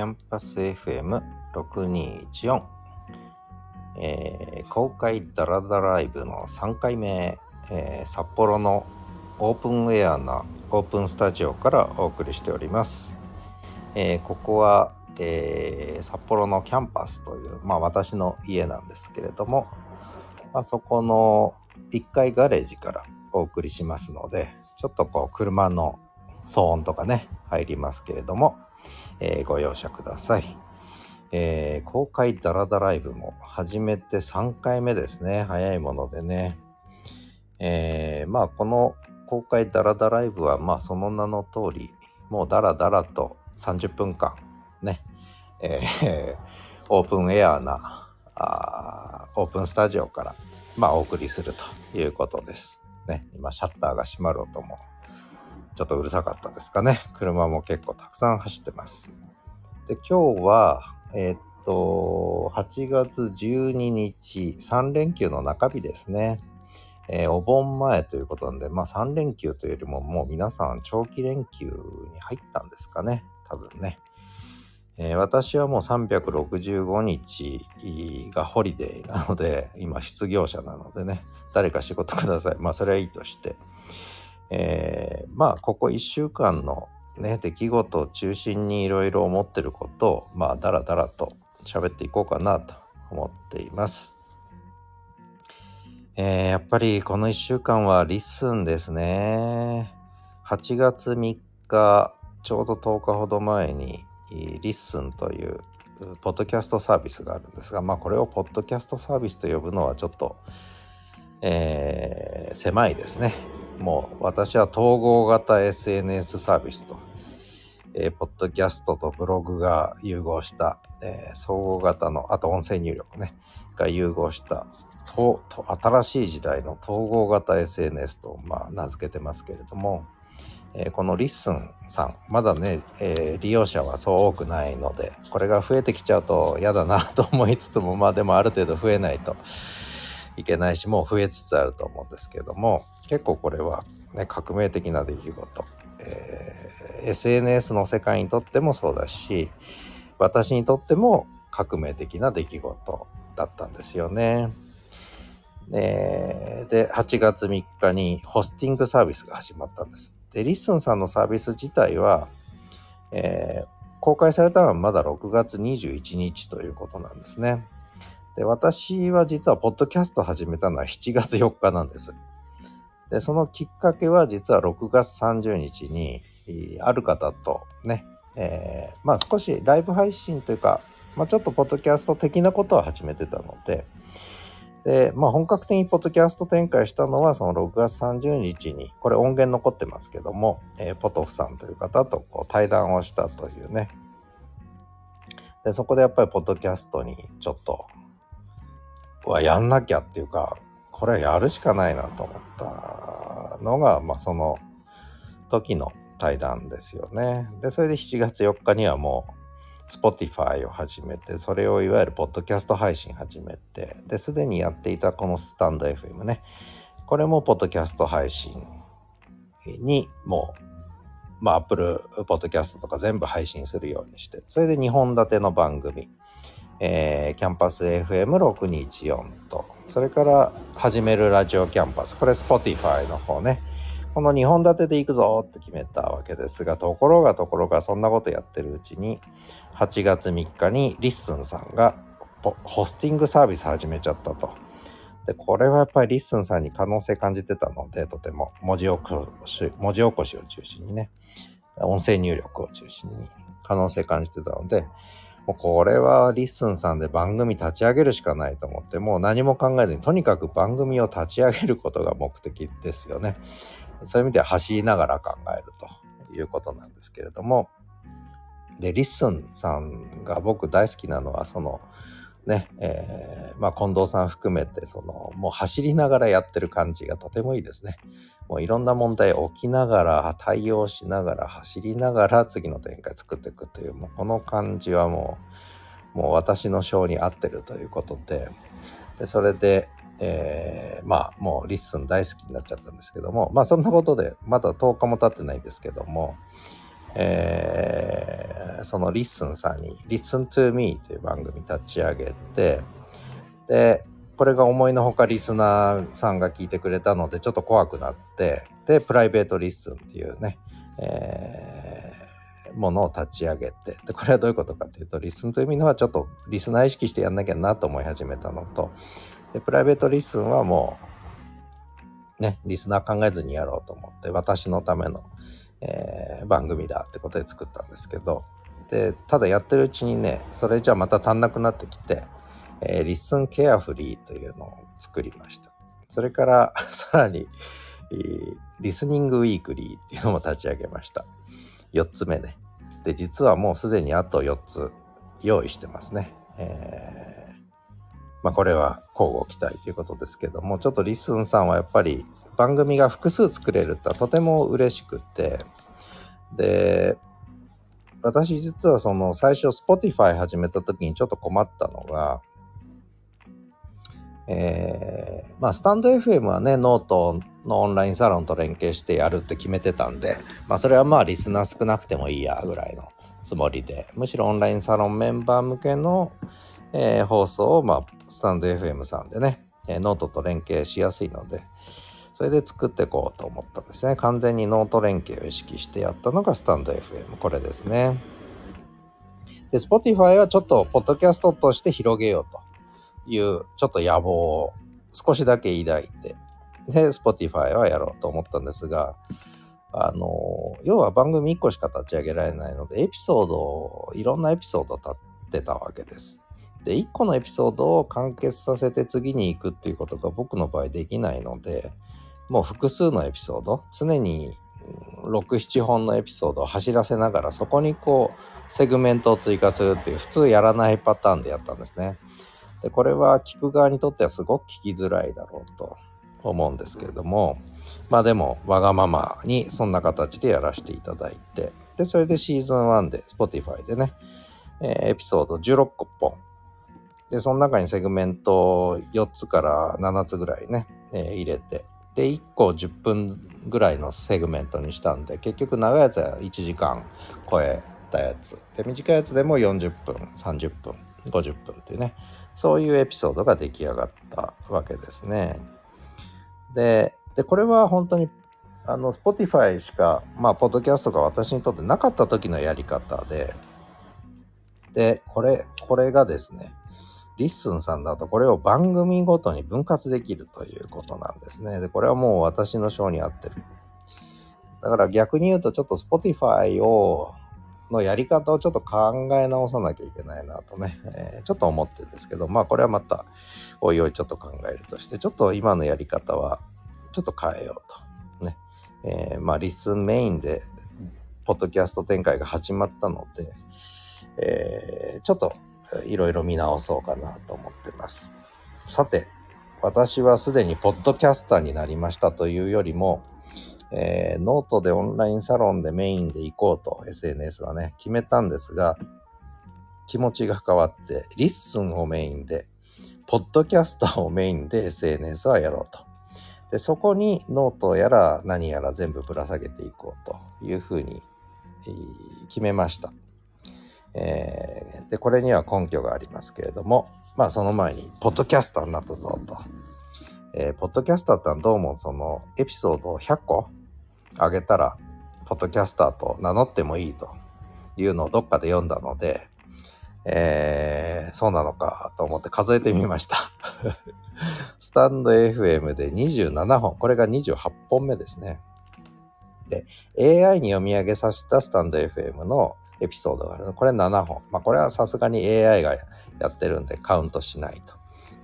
キャンパス FM6214、えー、公開ダラダライブの3回目、えー、札幌のオープンエアなオープンスタジオからお送りしております。えー、ここは、えー、札幌のキャンパスという、まあ私の家なんですけれども、まあ、そこの1階ガレージからお送りしますので、ちょっとこう車の騒音とかね、入りますけれども、えー、ご容赦ください。えー、公開ダラダライブも始めて3回目ですね。早いものでね。えー、まあこの公開ダラダライブはまあその名の通り、もうダラダラと30分間ね、えー、オープンエアーなあーオープンスタジオからまあお送りするということです。ね、今シャッターが閉まる音もちょっとうるさかったですかね。車も結構たくさん走ってます。で、今日は、えー、っと、8月12日、3連休の中日ですね。えー、お盆前ということなんで、まあ3連休というよりももう皆さん長期連休に入ったんですかね。多分ね。えー、私はもう365日がホリデーなので、今失業者なのでね、誰か仕事ください。まあそれはいいとして。えー、まあここ1週間のね出来事を中心にいろいろ思ってることをまあだらだらと喋っていこうかなと思っています。えー、やっぱりこの1週間はリッスンですね。8月3日ちょうど10日ほど前にリッスンというポッドキャストサービスがあるんですがまあこれをポッドキャストサービスと呼ぶのはちょっと、えー、狭いですね。もう私は統合型 SNS サービスと、えー、ポッドキャストとブログが融合した、えー、総合型の、あと音声入力ね、が融合したとと新しい時代の統合型 SNS と、まあ、名付けてますけれども、えー、このリッスンさん、まだね、えー、利用者はそう多くないので、これが増えてきちゃうと嫌だなと思いつつも、まあでもある程度増えないといけないし、もう増えつつあると思うんですけども、結構これは、ね、革命的な出来事、えー、SNS の世界にとってもそうだし私にとっても革命的な出来事だったんですよね。で8月3日にホスティングサービスが始まったんです。でリッスンさんのサービス自体は、えー、公開されたのはまだ6月21日ということなんですね。で私は実はポッドキャスト始めたのは7月4日なんです。で、そのきっかけは実は6月30日に、ある方とね、えー、まあ少しライブ配信というか、まあちょっとポッドキャスト的なことを始めてたので、で、まあ本格的にポッドキャスト展開したのはその6月30日に、これ音源残ってますけども、えー、ポトフさんという方とこう対談をしたというね。で、そこでやっぱりポッドキャストにちょっと、はやんなきゃっていうか、これやるしかないなと思ったのが、まあ、その時の対談ですよね。で、それで7月4日にはもう Spotify を始めて、それをいわゆるポッドキャスト配信始めて、で、すでにやっていたこのスタンド FM ね、これもポッドキャスト配信にもう、まあ、Apple Podcast とか全部配信するようにして、それで2本立ての番組、えー、キャンパス FM6214 と、それから始めるラジオキャンパス。これ Spotify の方ね。この2本立てで行くぞって決めたわけですが、ところがところがそんなことやってるうちに、8月3日にリッスンさんがホスティングサービス始めちゃったと。で、これはやっぱりリッスンさんに可能性感じてたので、とても文字起こし、文字起こしを中心にね、音声入力を中心に可能性感じてたので、もうこれはリッスンさんで番組立ち上げるしかないと思って、もう何も考えずに、とにかく番組を立ち上げることが目的ですよね。そういう意味では走りながら考えるということなんですけれども、で、リッスンさんが僕大好きなのは、その、ね、えー、まあ近藤さん含めて、その、もう走りながらやってる感じがとてもいいですね。もういろんな問題起きながら、対応しながら、走りながら次の展開作っていくという、もうこの感じはもう、もう私の性に合ってるということで、でそれで、えー、まあもうリッスン大好きになっちゃったんですけども、まあそんなことで、まだ10日も経ってないんですけども、えー、そのリッスンさんに Listen to Me という番組立ち上げて、で、これが思いのほかリスナーさんが聞いてくれたのでちょっと怖くなって、で、プライベートリッスンっていうね、えー、ものを立ち上げて、で、これはどういうことかというと、リスンという意味のはちょっとリスナー意識してやんなきゃなと思い始めたのと、で、プライベートリッスンはもう、ね、リスナー考えずにやろうと思って、私のための、えー、番組だってことで作ったんですけどでただやってるうちにねそれじゃまた足んなくなってきて、えー、リッスンケアフリーというのを作りました。それから さらに、えー、リスニングウィークリーっていうのも立ち上げました。4つ目ね。で実はもうすでにあと4つ用意してますね、えー、まあこれは乞うご期待ということですけどもちょっとリスンさんはやっぱり番組が複数作れるってとても嬉しくてで私実はその最初 Spotify 始めた時にちょっと困ったのがえー、まあスタンド FM はねノートのオンラインサロンと連携してやるって決めてたんでまあそれはまあリスナー少なくてもいいやぐらいのつもりでむしろオンラインサロンメンバー向けの、えー、放送をまあスタンド FM さんでね、えー、ノートと連携しやすいのでそれで作っていこうと思ったんですね。完全にノート連携を意識してやったのがスタンド FM。これですね。で、Spotify はちょっとポッドキャストとして広げようというちょっと野望を少しだけ抱いて、で、Spotify はやろうと思ったんですが、あの、要は番組1個しか立ち上げられないので、エピソードを、いろんなエピソード立ってたわけです。で、1個のエピソードを完結させて次に行くっていうことが僕の場合できないので、もう複数のエピソード常に67本のエピソードを走らせながらそこにこうセグメントを追加するっていう普通やらないパターンでやったんですね。でこれは聞く側にとってはすごく聞きづらいだろうと思うんですけれどもまあでもわがままにそんな形でやらせていただいてでそれでシーズン1で Spotify でね、えー、エピソード16個本でその中にセグメント4つから7つぐらいね、えー、入れてで1個10分ぐらいのセグメントにしたんで結局長いやつは1時間超えたやつで短いやつでも40分30分50分っていうねそういうエピソードが出来上がったわけですね。でこれは本当にあの Spotify しかまあポッドキャストが私にとってなかった時のやり方ででこれこれがですねリッスンさんだとこれを番組ごとに分割できるということなんですね。で、これはもう私の性に合ってる。だから逆に言うとちょっと Spotify をのやり方をちょっと考え直さなきゃいけないなとね、えー、ちょっと思ってるんですけど、まあこれはまたおいおいちょっと考えるとして、ちょっと今のやり方はちょっと変えようと。ね。えー、まあリッスンメインでポッドキャスト展開が始まったので、えー、ちょっといろいろ見直そうかなと思ってます。さて、私はすでにポッドキャスターになりましたというよりも、えー、ノートでオンラインサロンでメインで行こうと SNS はね、決めたんですが、気持ちが変わって、リッスンをメインで、ポッドキャスターをメインで SNS はやろうと。で、そこにノートやら何やら全部ぶら下げていこうというふうに決めました。え、で、これには根拠がありますけれども、まあその前に、ポッドキャスターになったぞと。えー、ポッドキャスターってのはどうもそのエピソードを100個あげたら、ポッドキャスターと名乗ってもいいというのをどっかで読んだので、えー、そうなのかと思って数えてみました。スタンド FM で27本、これが28本目ですね。で、AI に読み上げさせたスタンド FM のエピソードがあるこれ7本。まあ、これはさすがに AI がやってるんでカウントしないと。っ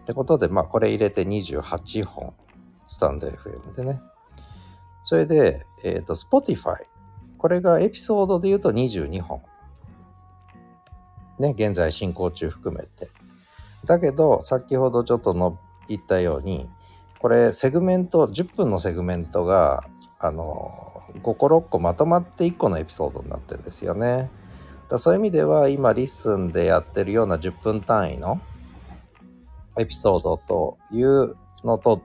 てことで、まあ、これ入れて28本。スタンド FM でね。それで、えっ、ー、と、Spotify。これがエピソードで言うと22本。ね、現在進行中含めて。だけど、先ほどちょっとの言ったように、これセグメント、10分のセグメントが、あの、5個6個まとまって1個のエピソードになってるんですよね。だそういう意味では今リッスンでやってるような10分単位のエピソードというのと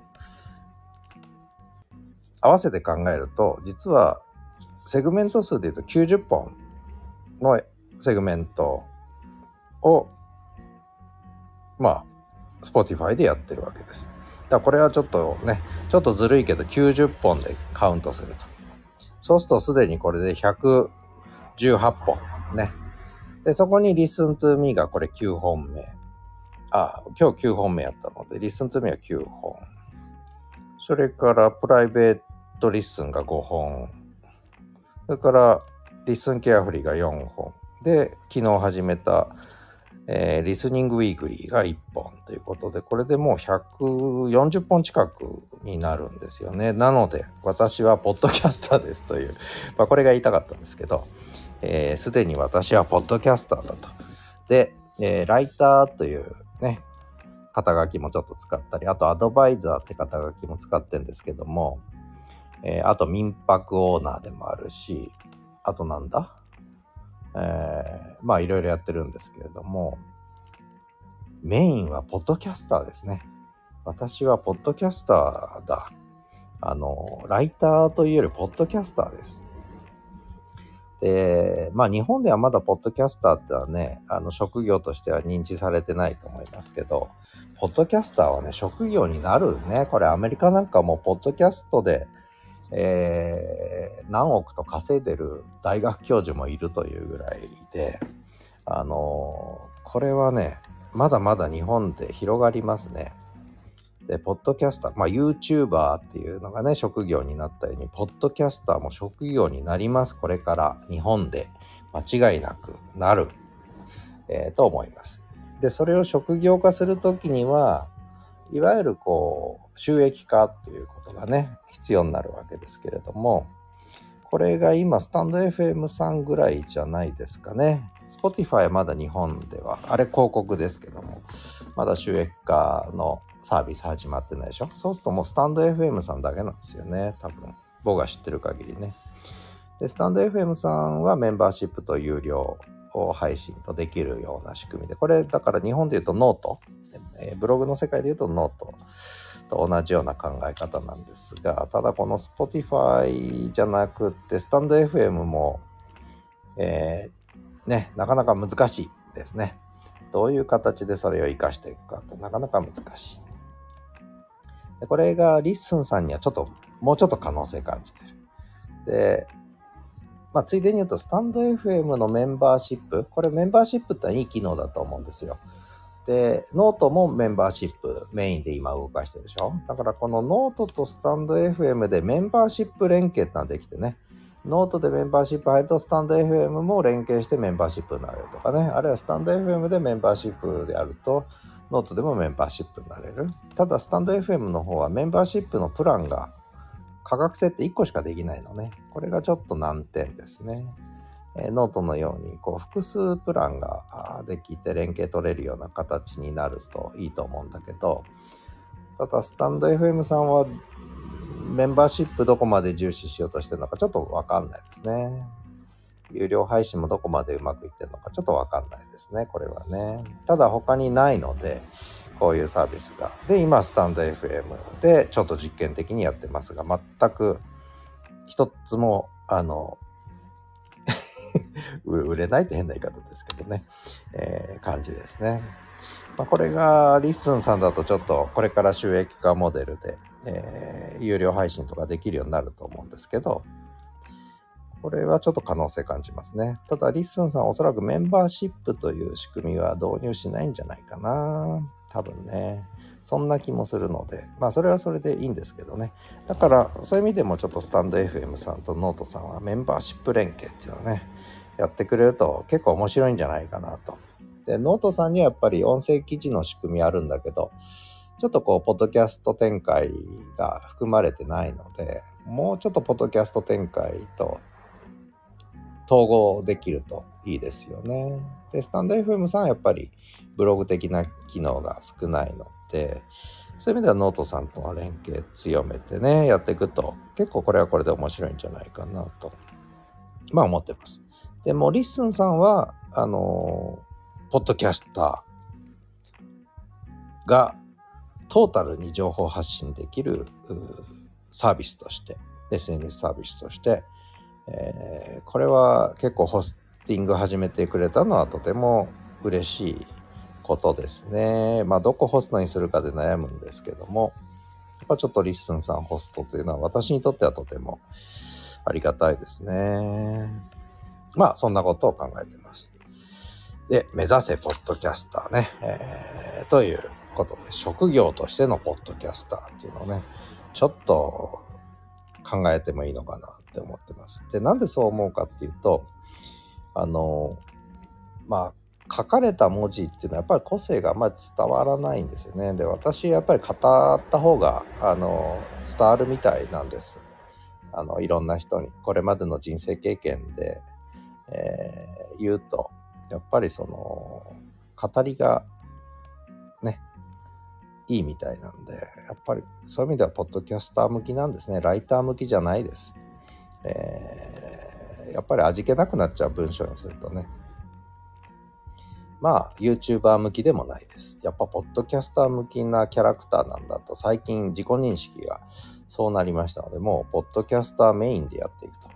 合わせて考えると実はセグメント数で言うと90本のセグメントを、まあ、Spotify でやってるわけです。だこれはちょっとね、ちょっとずるいけど90本でカウントすると。そうするとすでにこれで118本ね。で、そこに Listen to Me がこれ9本目。あ、今日9本目やったので、Listen to Me は9本。それからプライベートリッスンが5本。それからリッスンケアフリーが4本。で、昨日始めた、えー、リスニングウィークリーが1本ということで、これでもう140本近くになるんですよね。なので、私はポッドキャスターですという、まあ、これが言いたかったんですけど、えー、で、に私はポッドキャスターだと。で、えー、ライターというね、肩書きもちょっと使ったり、あとアドバイザーって肩書きも使ってんですけども、えー、あと民泊オーナーでもあるし、あとなんだ？えー、まあいろいろやってるんですけれども、メインはポッドキャスターですね。私はポッドキャスターだ。あの、ライターというよりポッドキャスターです。で、まあ日本ではまだポッドキャスターってはね、あの職業としては認知されてないと思いますけど、ポッドキャスターはね、職業になるね。これアメリカなんかもポッドキャストで、えー、何億と稼いでる大学教授もいるというぐらいで、あのこれはね、まだまだ日本で広がりますね。で、ポッドキャスター、まあ YouTuber っていうのがね、職業になったように、ポッドキャスターも職業になります。これから日本で間違いなくなる、えー、と思います。で、それを職業化するときには、いわゆるこう、収益化っていうことがね、必要になるわけですけれども、これが今、スタンド FM さんぐらいじゃないですかね。Spotify まだ日本では、あれ広告ですけども、まだ収益化のサービス始まってないでしょ？そうするともうスタンド FM さんだけなんですよね。多分。僕が知ってる限りね。でスタンド FM さんはメンバーシップと有料を配信とできるような仕組みで。これだから日本で言うとノート、えー、ブログの世界で言うとノート。と同じような考え方なんですがただこの Spotify じゃなくってスタンド FM もえー、ねなかなか難しいですね。どういう形でそれを活かしていくかってなかなか難しい。でこれがリッスンさんにはちょっと、もうちょっと可能性感じてる。で、まあ、ついでに言うと、スタンド FM のメンバーシップ、これメンバーシップっていい機能だと思うんですよ。で、ノートもメンバーシップメインで今動かしてるでしょ？だからこのノートとスタンド FM でメンバーシップ連携ってのができてね、ノートでメンバーシップ入るとスタンド FM も連携してメンバーシップになれるとかね、あるいはスタンド FM でメンバーシップであると、ノートでもメンバーシップになれる。ただ、スタンド FM の方はメンバーシップのプランが価格設定1個しかできないのね。これがちょっと難点ですね。えー、ノートのようにこう複数プランができて連携取れるような形になるといいと思うんだけど、ただスタンド FM さんはメンバーシップどこまで重視しようとしてるのかちょっとわかんないですね。有料配信もどこまでうまくいってるのかちょっとわかんないですね、これはね。ただ他にないので、こういうサービスが。で、今、スタンド FM でちょっと実験的にやってますが、全く一つも、あの、売れないって変な言い方ですけどね、えー、感じですね。まあ、これがリッスンさんだとちょっとこれから収益化モデルで、えー、有料配信とかできるようになると思うんですけど、これはちょっと可能性感じますね。ただ、リッスンさんおそらくメンバーシップという仕組みは導入しないんじゃないかな。多分ね。そんな気もするので、まあそれはそれでいいんですけどね。だからそういう意味でもちょっとスタンド FM さんとノートさんはメンバーシップ連携っていうのをね、やってくれると結構面白いんじゃないかなと。で、ノートさんにはやっぱり音声記事の仕組みあるんだけど、ちょっとこう、ポッドキャスト展開が含まれてないので、もうちょっとポッドキャスト展開と統合できるといいですよね。で、スタンド FM さんはやっぱりブログ的な機能が少ないので、そういう意味ではノートさんとの連携強めてね、やっていくと結構これはこれで面白いんじゃないかなと、まあ思ってます。でも、リッスンさんは、あのポッドキャスターがトータルに情報発信できるサービスとして、SNS サービスとして、えー、これは結構ホスティング始めてくれたのはとても嬉しいことですね。まあ、どこホストにするかで悩むんですけども、やっぱちょっとリッスンさんホストというのは私にとってはとてもありがたいですね。まあ、そんなことを考えてます。で、目指せポッドキャスターね、えー、ということで、職業としてのポッドキャスターっていうのをね、ちょっと考えてもいいのかなって思ってます。で、なんでそう思うかっていうと、あの、まあ、書かれた文字っていうのはやっぱり個性があんまり伝わらないんですよね。で私やっぱり語った方があの伝わるみたいなんです。あのいろんな人にこれまでの人生経験で、えー、言うとやっぱりその語りがねいいみたいなんでやっぱりそういう意味ではポッドキャスター向きなんですねライター向きじゃないです。えー、やっぱり味気なくなっちゃう文章にするとねまあ、YouTuber 向きでもないです。やっぱ、ポッドキャスター向きなキャラクターなんだと、最近自己認識がそうなりましたので、もう、ポッドキャスターメインでやっていくと。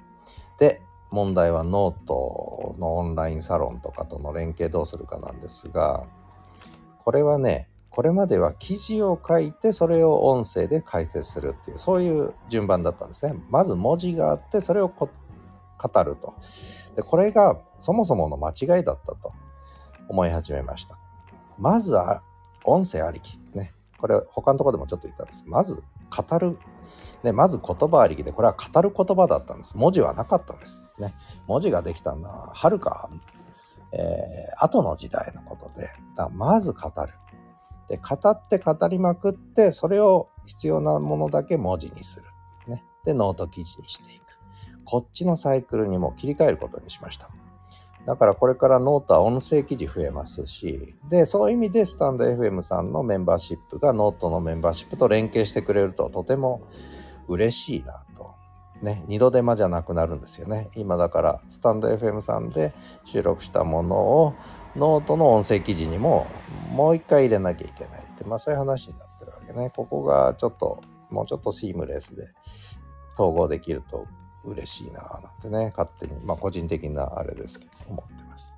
で、問題はノートのオンラインサロンとかとの連携どうするかなんですが、これはね、これまでは記事を書いて、それを音声で解説するっていう、そういう順番だったんですね。まず文字があって、それを語ると。で、これがそもそもの間違いだったと。思い始めました。まずは音声ありき。ね。これ他のとこでもちょっと言ったんです。まず語る。ね、まず言葉ありきで、これは語る言葉だったんです。文字はなかったんです。ね。文字ができたのは、はるか、えー、後の時代のことで、だまず語る。で、語って語りまくって、それを必要なものだけ文字にする。ね。で、ノート記事にしていく。こっちのサイクルにも切り替えることにしました。だからこれからノートは音声記事増えますし、で、そういう意味でスタンド FM さんのメンバーシップがノートのメンバーシップと連携してくれるととても嬉しいなと。ね、二度手間じゃなくなるんですよね。今だからスタンド FM さんで収録したものをノートの音声記事にももう一回入れなきゃいけないって、まあそういう話になってるわけね。ここがちょっと、もうちょっとシームレスで統合できると嬉しいなぁなんてね、勝手に、まあ個人的なあれですけど、思ってます。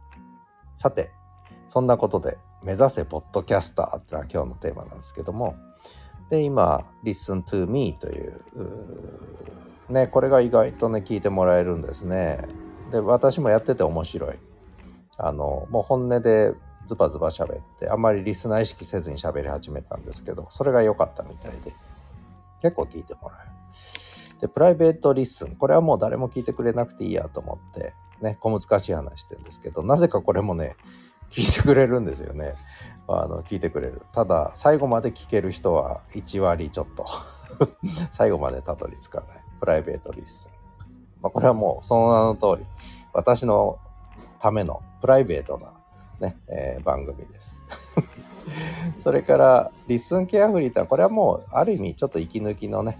さて、そんなことで、目指せポッドキャスターってのは今日のテーマなんですけども、で、今、Listen to Me という、うね、これが意外とね、聞いてもらえるんですね。で、私もやってて面白い。あの、もう本音でズバズバ喋って、あんまりリスナー意識せずに喋り始めたんですけど、それが良かったみたいで、結構聞いてもらえる。で、 Private Listen。これはもう誰も聞いてくれなくていいやと思って、ね、小難しい話してるんですけど、なぜかこれもね、聞いてくれるんですよね。あの、聞いてくれる。ただ、最後まで聞ける人は1割ちょっと 最後までたどり着かない。 Private Listen。まあ、これはもうその名の通り、私のためのプライベートなね、えー、番組です。それから、 Listen Carefree ってこれはもうある意味ちょっと息抜きのね、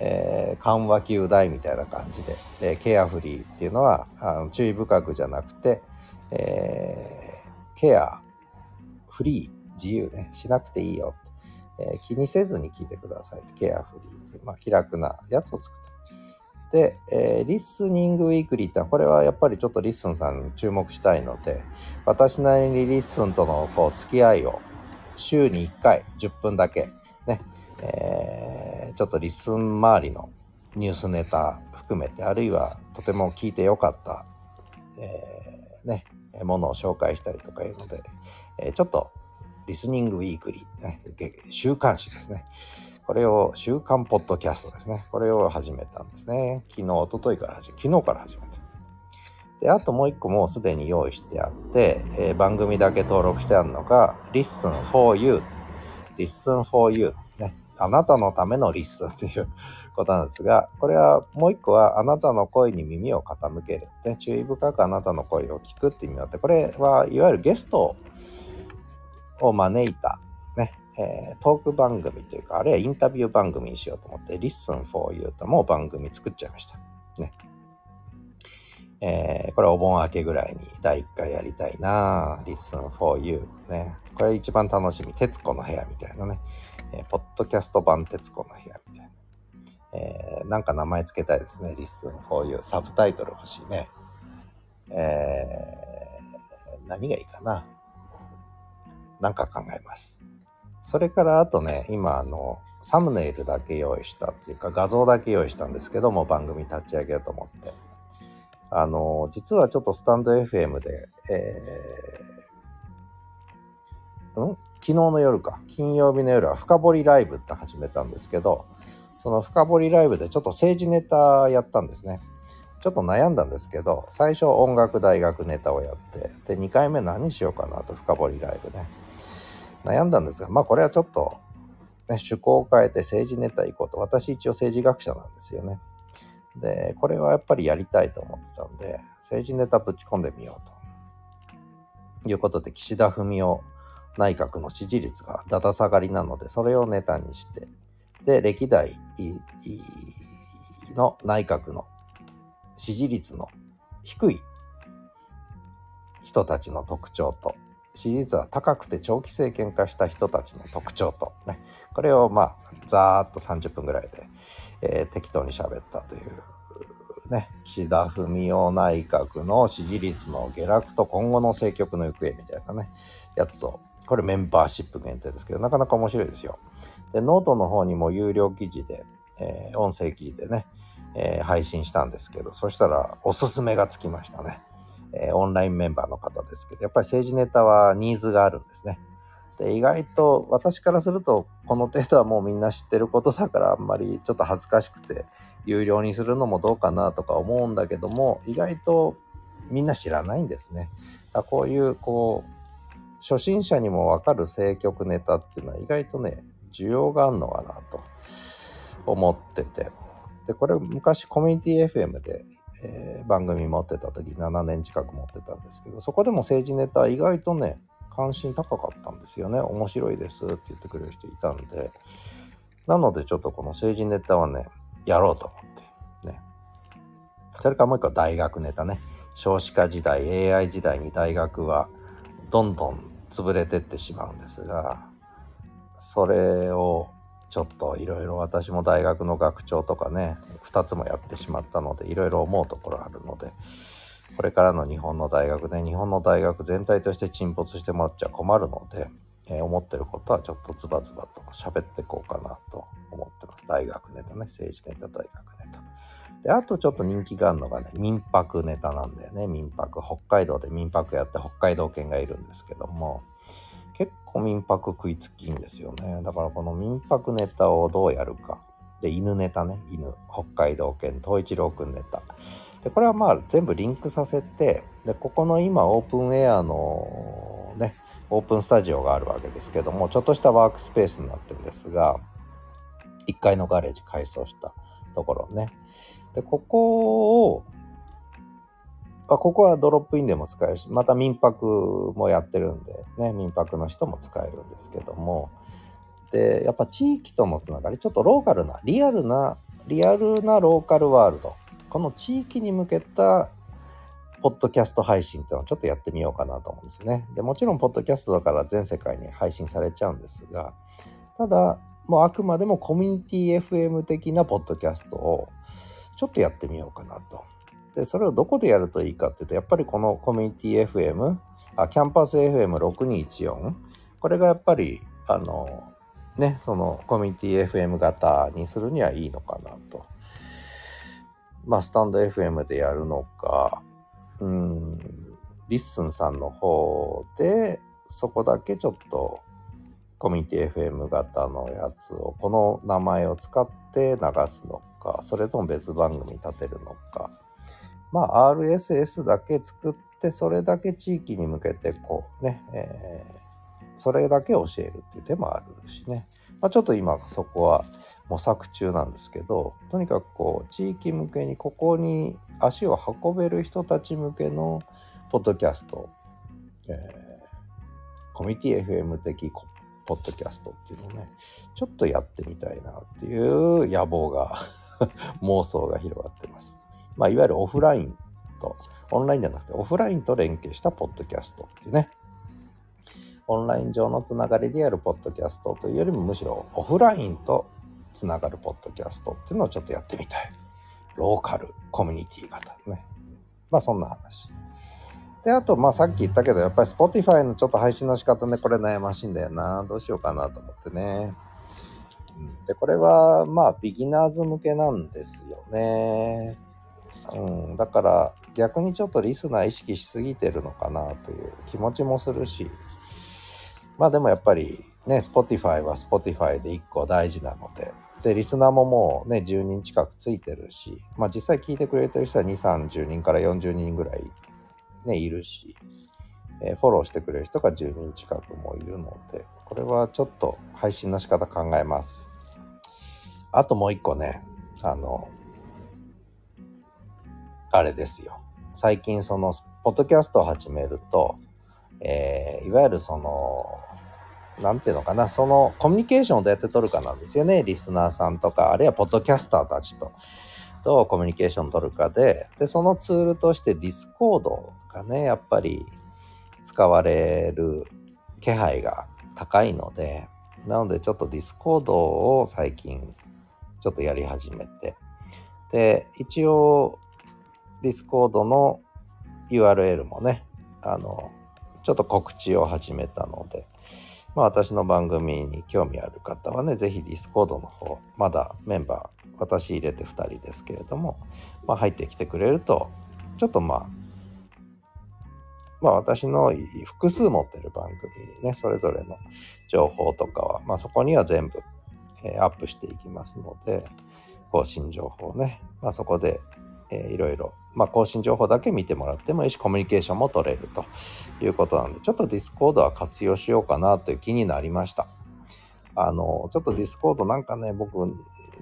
えー、閑話休題みたいな感じでで carefree っていうのはあの注意深くじゃなくて、えー、 carefree 自由ねしなくていいよ、えー、気にせずに聞いてください carefree って、まあ、気楽なやつを作ったで、えー、 Listening Weekly ってこれはやっぱりちょっとリッスンさん注目したいので私なりにリッスンとのこう付き合いを週に1回10分だけね、えー、ちょっとリッスン周りのニュースネタ含めて、あるいはとても聞いてよかった、えー、ね、ものを紹介したりとかいうので、え、ちょっと Listening Weekly、ね、週刊誌ですね。これを、週刊ポッドキャストですね。これを始めたんですね。昨日、おとといから始め、昨日から始めた。で、あともう一個もうすでに用意してあって、えー、番組だけ登録してあるのが、Listen for You。Listen for You。ねあなたのための Listen ということなんですが、これはもう一個はあなたの声に耳を傾ける。で注意深くあなたの声を聞くっていう意味があって、これはいわゆるゲストを招いた、えー、トーク番組というか、あるいはインタビュー番組にしようと思って、Listen for You とも番組作っちゃいました。ね。えー、これお盆明けぐらいに第1回やりたいな Listen for You ね。これ一番楽しみ。徹子の部屋みたいなね。えー、ポッドキャスト版徹子の部屋みたいな。えー、なんか名前つけたいですね。Listen for You。サブタイトル欲しいね。えー、何がいいかな。なんか考えます。それからあとね、今あの、サムネイルだけ用意したっていうか画像だけ用意したんですけども、番組立ち上げようと思って。あの、実はちょっとスタンド FM で、えー、ん？昨日の夜か、金曜日の夜は深掘りライブって始めたんですけど、その深掘りライブでちょっと政治ネタやったんですね。ちょっと悩んだんですけど、最初音楽大学ネタをやって、で、2回目何しようかなと深掘りライブね。悩んだんですが、まあこれはちょっと、ね、趣向を変えて政治ネタ行こうと。私一応政治学者なんですよね。で、これはやっぱりやりたいと思ってたんで、政治ネタぶち込んでみようと。いうことで、岸田文雄内閣の支持率がだだ下がりなので、それをネタにして、で、歴代の内閣の支持率の低い人たちの特徴と、支持率は高くて長期政権化した人たちの特徴と、ね、これをまあ、ざーっと30分ぐらいで、えー、適当に喋ったという、ね、岸田文雄内閣の支持率の下落と今後の政局の行方みたいなね、やつを、これメンバーシップ限定ですけど、なかなか面白いですよ。で、ノートの方にも有料記事で、えー、音声記事でね、えー、配信したんですけど、そしたらおすすめがつきましたね。えー、オンラインメンバーの方ですけど、やっぱり政治ネタはニーズがあるんですね。で、意外と私からすると、この程度はもうみんな知ってることだからあんまりちょっと恥ずかしくて、有料にするのもどうかなとか思うんだけども、意外とみんな知らないんですね。だこういう、こう、初心者にもわかる政局ネタっていうのは意外とね、需要があるのかなと思ってて。で、これ昔コミュニティ FM でえー、番組持ってた時7年近く持ってたんですけどそこでも政治ネタ意外とね関心高かったんですよね。面白いですって言ってくれる人いたんで。なのでちょっとこの政治ネタはねやろうと思ってね。それからもう一個大学ネタね。少子化時代 AI 時代に大学はどんどん潰れてってしまうんですがそれをちょっといろいろ私も大学の学長とかね2つもやってしまったのでいろいろ思うところあるのでこれからの日本の大学、ね、日本の大学全体として沈没してもらっちゃ困るので、えー、思ってることはちょっとズバズバと喋ってこうかなと思ってます。大学ネタね、政治ネタ、大学ネタ。で、あとちょっと人気があるのがね、民泊ネタなんだよね、民泊。北海道で民泊やって北海道犬がいるんですけども、結構民泊食いつきんですよね。だからこの民泊ネタをどうやるか。で、犬ネタね、犬。北海道犬、東一郎くんネタ。で、これはまあ全部リンクさせて、で、ここの今オープンエアのね、オープンスタジオがあるわけですけども、ちょっとしたワークスペースになってるんですが、1階のガレージ改装したところね。で、ここをあここはドロップインでも使えるし、また民泊もやってるんで、ね、民泊の人も使えるんですけども、で、やっぱ地域とのつながり、ちょっとローカルな、リアルな、リアルなローカルワールド、この地域に向けたポッドキャスト配信っていうのをちょっとやってみようかなと思うんですね。で、もちろんポッドキャストだから全世界に配信されちゃうんですが、ただ、もうあくまでもコミュニティ FM 的なポッドキャストをちょっとやってみようかなと。で、それをどこでやるといいかっていうと、やっぱりこのコミュニティ FM、あキャンパス FM6214、これがやっぱり、あの、ね、そのコミュニティ FM 型にするにはいいのかなと。まあ、スタンド FM でやるのか、うん、リッスンさんの方で、そこだけちょっとコミュニティ FM 型のやつを、この名前を使って流すのか、それとも別番組立てるのか、まあ、RSS だけ作って、それだけ地域に向けて、こうね、えー、それだけ教えるっていう手もあるしね。まあ、ちょっと今そこは模索中なんですけど、とにかくこう、地域向けにここに足を運べる人たち向けのポッドキャスト、えー、コミュニティ FM 的ポッドキャストっていうのをね、ちょっとやってみたいなっていう野望が 妄想が広がってます。まあ、いわゆるオフラインと、オンラインじゃなくてオフラインと連携したポッドキャストっていうね。オンライン上のつながりでやるポッドキャストというよりもむしろオフラインとつながるポッドキャストっていうのをちょっとやってみたい。ローカルコミュニティ型ね。まあそんな話。で、あと、まあさっき言ったけど、やっぱり Spotify のちょっと配信の仕方ね、これ悩ましいんだよな。どうしようかなと思ってね。で、これは、まあ、ビギナーズ向けなんですよね。うん、だから逆にちょっとリスナー意識しすぎてるのかなという気持ちもするし、まあでもやっぱりね、Spotify は Spotify で1個大事なので、で、リスナーももうね、10人近くついてるし、まあ実際聞いてくれてる人は2、30人から40人ぐらいね、いるし、えー、フォローしてくれる人が10人近くもいるので、これはちょっと配信の仕方考えます。あともう一個ね、あの、あれですよ。最近その、ポッドキャストを始めると、えー、いわゆるその、なんていうのかな、そのコミュニケーションをどうやって取るかなんですよね。リスナーさんとか、あるいはポッドキャスターたちと、どうコミュニケーションを取るかで、で、そのツールとしてディスコードがね、やっぱり使われる気配が高いので、なのでちょっとディスコードを最近ちょっとやり始めて、で、一応ディスコードの URL もね、あの、ちょっと告知を始めたので、まあ私の番組に興味ある方はね、ぜひディスコードの方、まだメンバー、私入れて2人ですけれども、まあ入ってきてくれると、ちょっとまあ、まあ私の複数持ってる番組ね、それぞれの情報とかは、まあそこには全部、えー、アップしていきますので、更新情報ね、まあそこでえー、いろいろ、まあ、更新情報だけ見てもらってもいいし、コミュニケーションも取れるということなんで、ちょっとディスコードは活用しようかなという気になりました。あの、ちょっとディスコードなんかね、僕、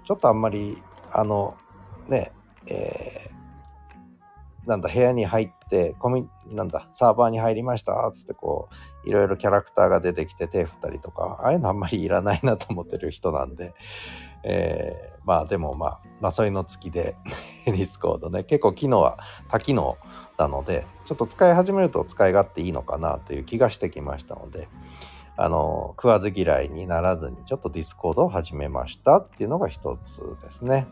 ちょっとあんまり、あの、ね、えー、なんだ、部屋に入って、コミ、なんだ、サーバーに入りました、つってこう、いろいろキャラクターが出てきて手振ったりとか、ああいうのあんまりいらないなと思ってる人なんで、えー、まあでもまあ、まあそういうの付きで ディスコードね、結構機能は多機能なので、ちょっと使い始めると使い勝手いいのかなという気がしてきましたので、あの、食わず嫌いにならずにちょっとディスコードを始めましたっていうのが一つですね。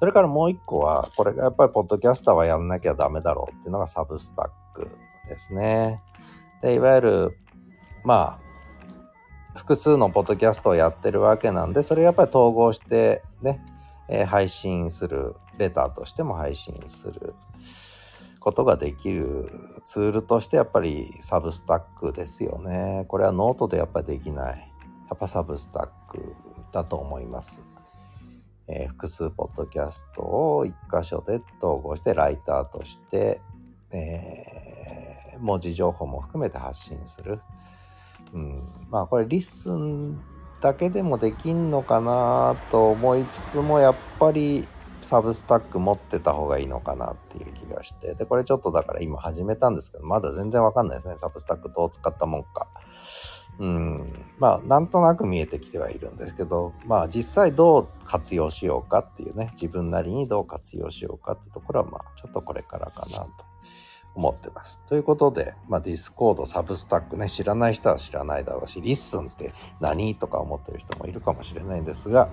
それからもう一個は、これがやっぱりポッドキャスターはやんなきゃダメだろうっていうのがサブスタックですね。で、いわゆる、まあ、複数のポッドキャストをやってるわけなんで、それやっぱり統合してね、えー、配信する、レターとしても配信することができるツールとしてやっぱりサブスタックですよね。これはノートでやっぱりできない。やっぱサブスタックだと思います。えー、複数ポッドキャストを一箇所で統合してレターとして、えー、文字情報も含めて発信する。うん、まあこれリッスンだけでもできんのかなと思いつつもやっぱりサブスタック持ってた方がいいのかなっていう気がして。でこれちょっとだから今始めたんですけどまだ全然わかんないですねサブスタックどう使ったもんか。うん。まあなんとなく見えてきてはいるんですけどまあ実際どう活用しようかっていうね自分なりにどう活用しようかってところはまあちょっとこれからかなと。思ってます。ということで、まあ、ディスコード、サブスタックね、知らない人は知らないだろうし、リッスンって何とか思ってる人もいるかもしれないんですが、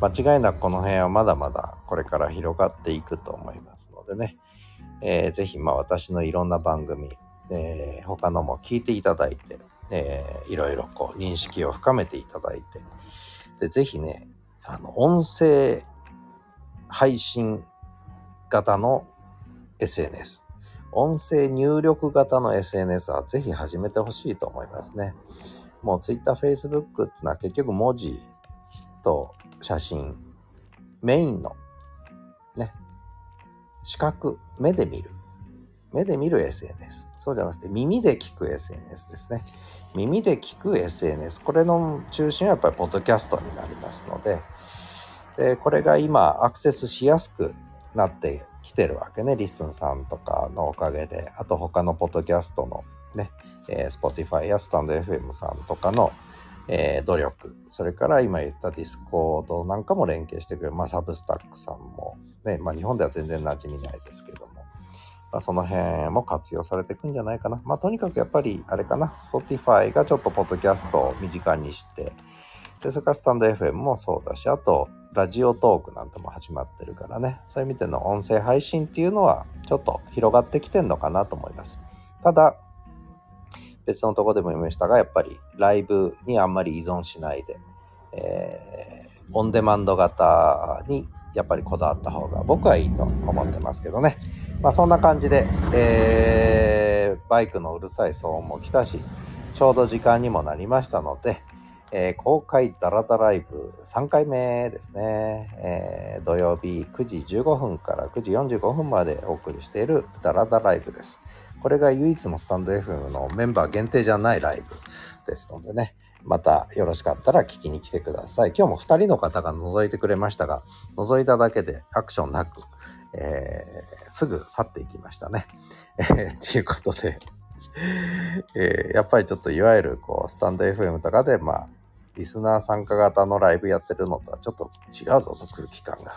間違いなくこの辺はまだまだこれから広がっていくと思いますのでね、えー、ぜひ、まあ、私のいろんな番組、えー、他のも聞いていただいて、えー、いろいろこう認識を深めていただいて、で、ぜひね、あの、音声配信型の SNS、音声入力型の SNS はぜひ始めてほしいと思いますね。もう Twitter、Facebook ってのは結局文字と写真、メインのね、視覚、目で見る。目で見る SNS。そうじゃなくて耳で聞く SNS ですね。耳で聞く SNS。これの中心はやっぱりポッドキャストになりますので、でこれが今アクセスしやすくなって来てるわけね。リッスンさんとかのおかげで、あと他のポッドキャストのね、えー、Spotify やスタンド FM さんとかの、えー、努力、それから今言ったディスコードなんかも連携してくれる、まあ、サブスタックさんも、ね、まあ、日本では全然馴染みないですけども、まあ、その辺も活用されていくんじゃないかな。まあ、とにかくやっぱり、あれかな、Spotify がちょっとポッドキャストを身近にして、で、それからスタンド FM もそうだし、あと、ラジオトークなんても始まってるからね。そういう意味での音声配信っていうのはちょっと広がってきてんのかなと思います。ただ別のとこでも言いましたがやっぱりライブにあんまり依存しないで、えー、オンデマンド型にやっぱりこだわった方が僕はいいと思ってますけどね。まあそんな感じで、えー、バイクのうるさい騒音も来たしちょうど時間にもなりましたので、えー、公開ダラダライブ3回目ですね、えー、土曜日9時15分から9時45分までお送りしているダラダライブです。これが唯一のスタンド FM のメンバー限定じゃないライブですのでね、またよろしかったら聞きに来てください。今日も2人の方が覗いてくれましたが、覗いただけでアクションなく、えー、すぐ去っていきましたね。えー、っていうことでえー、やっぱりちょっといわゆるこうスタンド FM とかでまあリスナー参加型のライブやってるのとはちょっと違うぞと空気感が。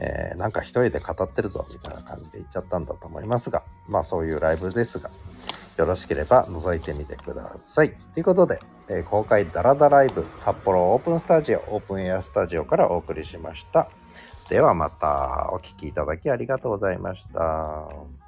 えー、なんか一人で語ってるぞみたいな感じで言っちゃったんだと思いますが、まあそういうライブですが、よろしければ覗いてみてください。ということで、えー、公開ダラダライブ札幌オープンスタジオ、オープンエアスタジオからお送りしました。ではまたお聴きいただきありがとうございました。